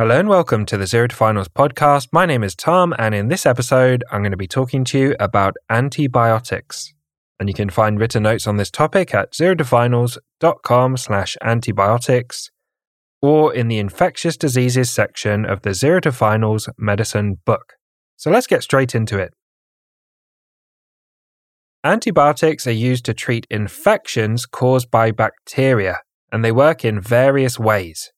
Hello and welcome to the Zero to Finals podcast. My name is Tom, and in this episode, I'm going to be talking to you about antibiotics. And you can find written notes on this topic at zerotofinals.com slash antibiotics or in the infectious diseases section of the Zero to Finals medicine book. So let's get straight into it. Antibiotics are used to treat infections caused by bacteria, and they work in various ways.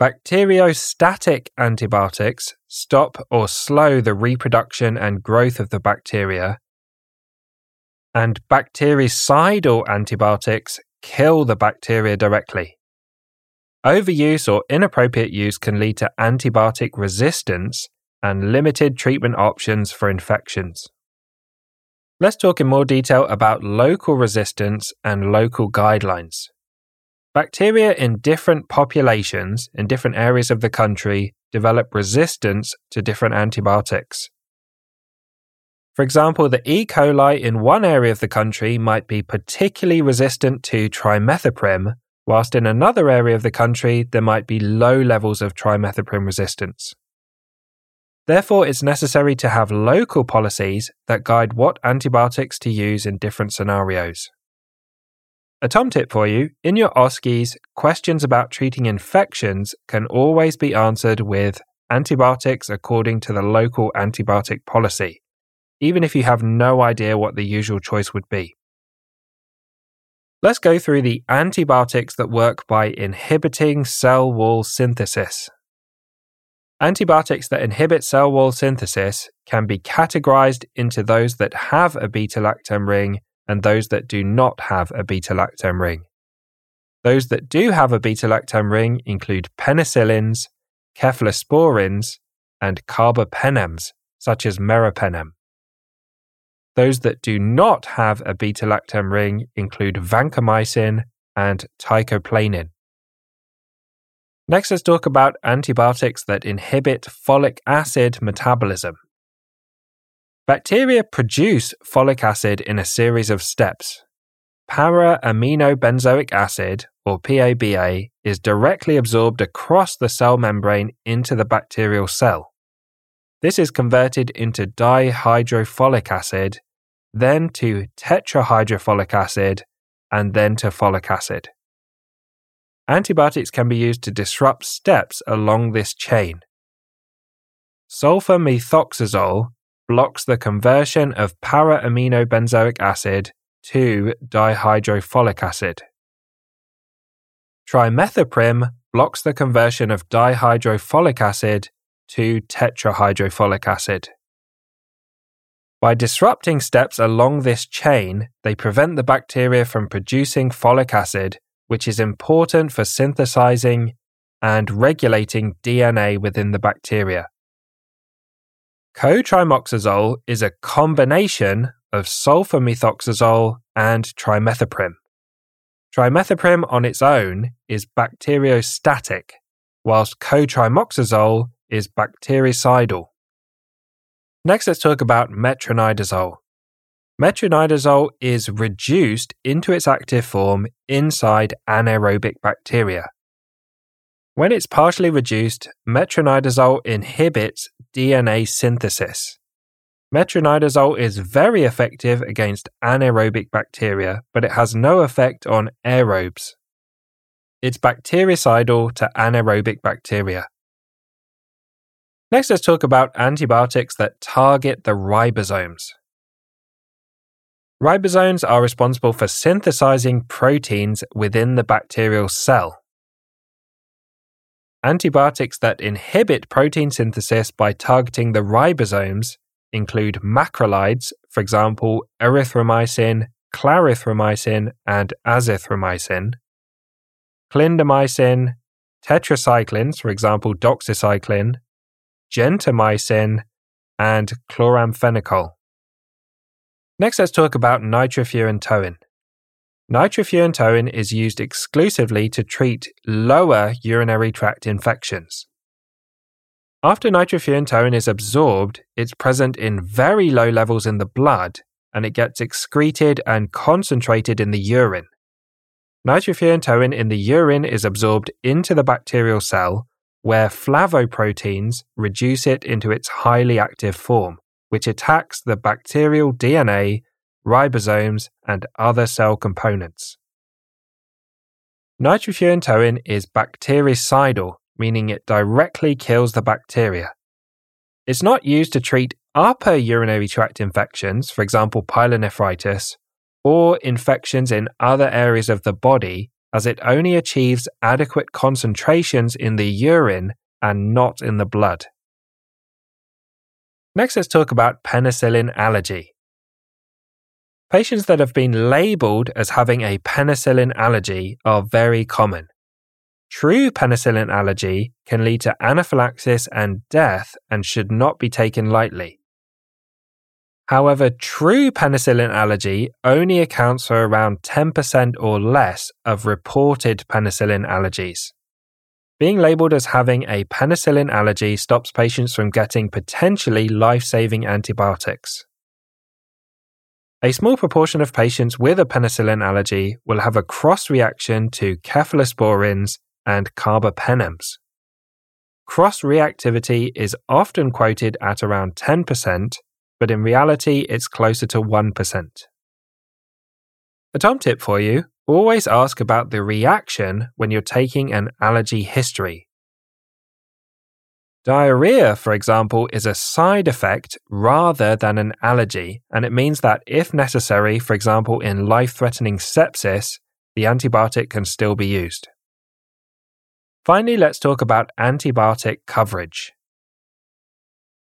Bacteriostatic antibiotics stop or slow the reproduction and growth of the bacteria, and bactericidal antibiotics kill the bacteria directly. Overuse or inappropriate use can lead to antibiotic resistance and limited treatment options for infections. Let's talk in more detail about local resistance and local guidelines. Bacteria in different populations in different areas of the country develop resistance to different antibiotics. For example, the E. coli in one area of the country might be particularly resistant to trimethoprim, whilst in another area of the country there might be low levels of trimethoprim resistance. Therefore, it's necessary to have local policies that guide what antibiotics to use in different scenarios. A Tom tip for you in your OSCEs, questions about treating infections can always be answered with antibiotics according to the local antibiotic policy, even if you have no idea what the usual choice would be. Let's go through the antibiotics that work by inhibiting cell wall synthesis. Antibiotics that inhibit cell wall synthesis can be categorized into those that have a beta lactam ring and those that do not have a beta lactam ring. Those that do have a beta lactam ring include penicillins, cephalosporins, and carbapenems, such as meropenem. Those that do not have a beta lactam ring include vancomycin and teicoplanin. Next, let's talk about antibiotics that inhibit folic acid metabolism. Bacteria produce folic acid in a series of steps. Para-aminobenzoic acid, or PABA, is directly absorbed across the cell membrane into the bacterial cell. This is converted into dihydrofolic acid, then to tetrahydrofolic acid, and then to folic acid. Antibiotics can be used to disrupt steps along this chain. Sulfamethoxazole blocks the conversion of para-aminobenzoic acid to dihydrofolic acid. Trimethoprim blocks the conversion of dihydrofolic acid to tetrahydrofolic acid. By disrupting steps along this chain, they prevent the bacteria from producing folic acid, which is important for synthesizing and regulating DNA within the bacteria. Cotrimoxazole is a combination of sulfamethoxazole and trimethoprim. Trimethoprim on its own is bacteriostatic, whilst cotrimoxazole is bactericidal. Next, let's talk about metronidazole. Metronidazole is reduced into its active form inside anaerobic bacteria. When it's partially reduced, metronidazole inhibits DNA synthesis. Metronidazole is very effective against anaerobic bacteria, but it has no effect on aerobes. It's bactericidal to anaerobic bacteria. Next, let's talk about antibiotics that target the ribosomes. Ribosomes are responsible for synthesizing proteins within the bacterial cell. Antibiotics that inhibit protein synthesis by targeting the ribosomes include macrolides, for example, erythromycin, clarithromycin, and azithromycin, clindamycin, tetracyclines, for example, doxycycline, gentamicin, and chloramphenicol. Next, let's talk about nitrofurantoin. Nitrofurantoin is used exclusively to treat lower urinary tract infections. After nitrofurantoin is absorbed, it's present in very low levels in the blood and it gets excreted and concentrated in the urine. Nitrofurantoin in the urine is absorbed into the bacterial cell, where flavoproteins reduce it into its highly active form, which attacks the bacterial DNA, ribosomes, and other cell components. Nitrofurantoin is bactericidal, meaning it directly kills the bacteria. It's not used to treat upper urinary tract infections, for example, pyelonephritis, or infections in other areas of the body, as it only achieves adequate concentrations in the urine and not in the blood. Next, let's talk about penicillin allergy. Patients that have been labeled as having a penicillin allergy are very common. True penicillin allergy can lead to anaphylaxis and death and should not be taken lightly. However, true penicillin allergy only accounts for around 10% or less of reported penicillin allergies. Being labeled as having a penicillin allergy stops patients from getting potentially life saving antibiotics. A small proportion of patients with a penicillin allergy will have a cross reaction to cephalosporins and carbapenems. Cross reactivity is often quoted at around 10%, but in reality it's closer to 1%. A tom tip for you always ask about the reaction when you're taking an allergy history. Diarrhea, for example, is a side effect rather than an allergy, and it means that if necessary, for example, in life threatening sepsis, the antibiotic can still be used. Finally, let's talk about antibiotic coverage.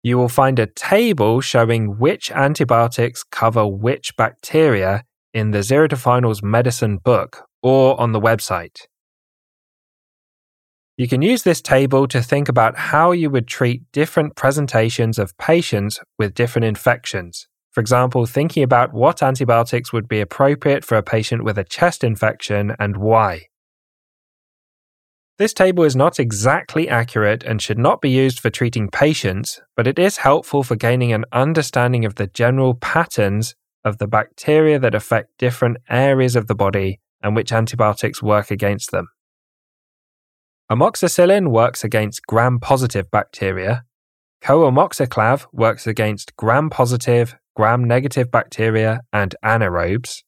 You will find a table showing which antibiotics cover which bacteria in the Zero to Finals medicine book or on the website. You can use this table to think about how you would treat different presentations of patients with different infections. For example, thinking about what antibiotics would be appropriate for a patient with a chest infection and why. This table is not exactly accurate and should not be used for treating patients, but it is helpful for gaining an understanding of the general patterns of the bacteria that affect different areas of the body and which antibiotics work against them. Amoxicillin works against gram positive bacteria. Coamoxiclav works against gram positive, gram negative bacteria and anaerobes.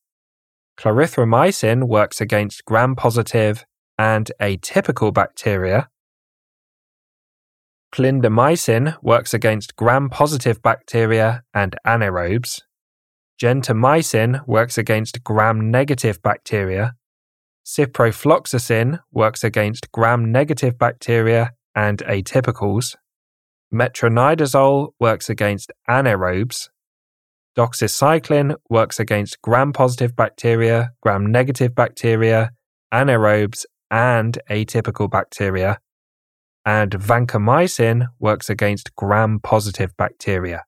Clarithromycin works against gram positive and atypical bacteria. Clindamycin works against gram positive bacteria and anaerobes. Gentamicin works against gram negative bacteria Ciprofloxacin works against gram negative bacteria and atypicals. Metronidazole works against anaerobes. Doxycycline works against gram positive bacteria, gram negative bacteria, anaerobes, and atypical bacteria. And vancomycin works against gram positive bacteria.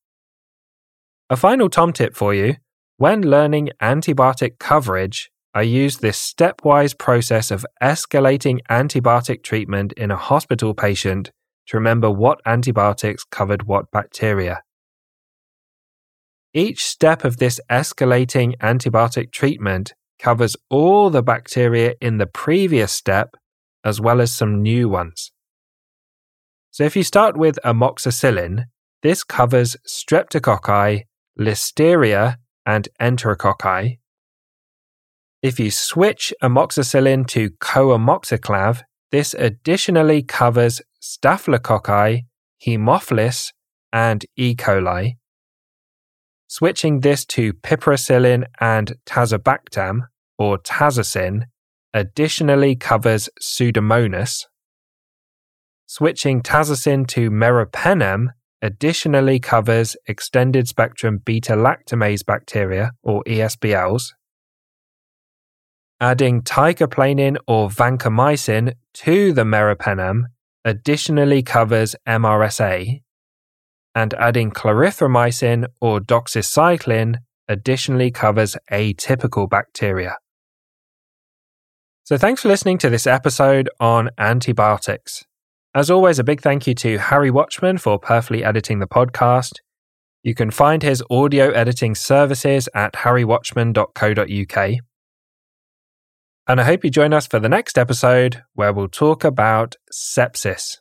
A final Tom tip for you when learning antibiotic coverage, I used this stepwise process of escalating antibiotic treatment in a hospital patient to remember what antibiotics covered what bacteria. Each step of this escalating antibiotic treatment covers all the bacteria in the previous step as well as some new ones. So if you start with amoxicillin, this covers streptococci, listeria, and enterococci, if you switch amoxicillin to coamoxiclav, this additionally covers staphylococci, Haemophilus, and E. coli. Switching this to piperacillin and tazobactam, or tazocin, additionally covers Pseudomonas. Switching tazocin to meropenem additionally covers extended spectrum beta lactamase bacteria, or ESBLs. Adding teicoplanin or vancomycin to the meropenem additionally covers MRSA, and adding clarithromycin or doxycycline additionally covers atypical bacteria. So, thanks for listening to this episode on antibiotics. As always, a big thank you to Harry Watchman for perfectly editing the podcast. You can find his audio editing services at harrywatchman.co.uk. And I hope you join us for the next episode where we'll talk about sepsis.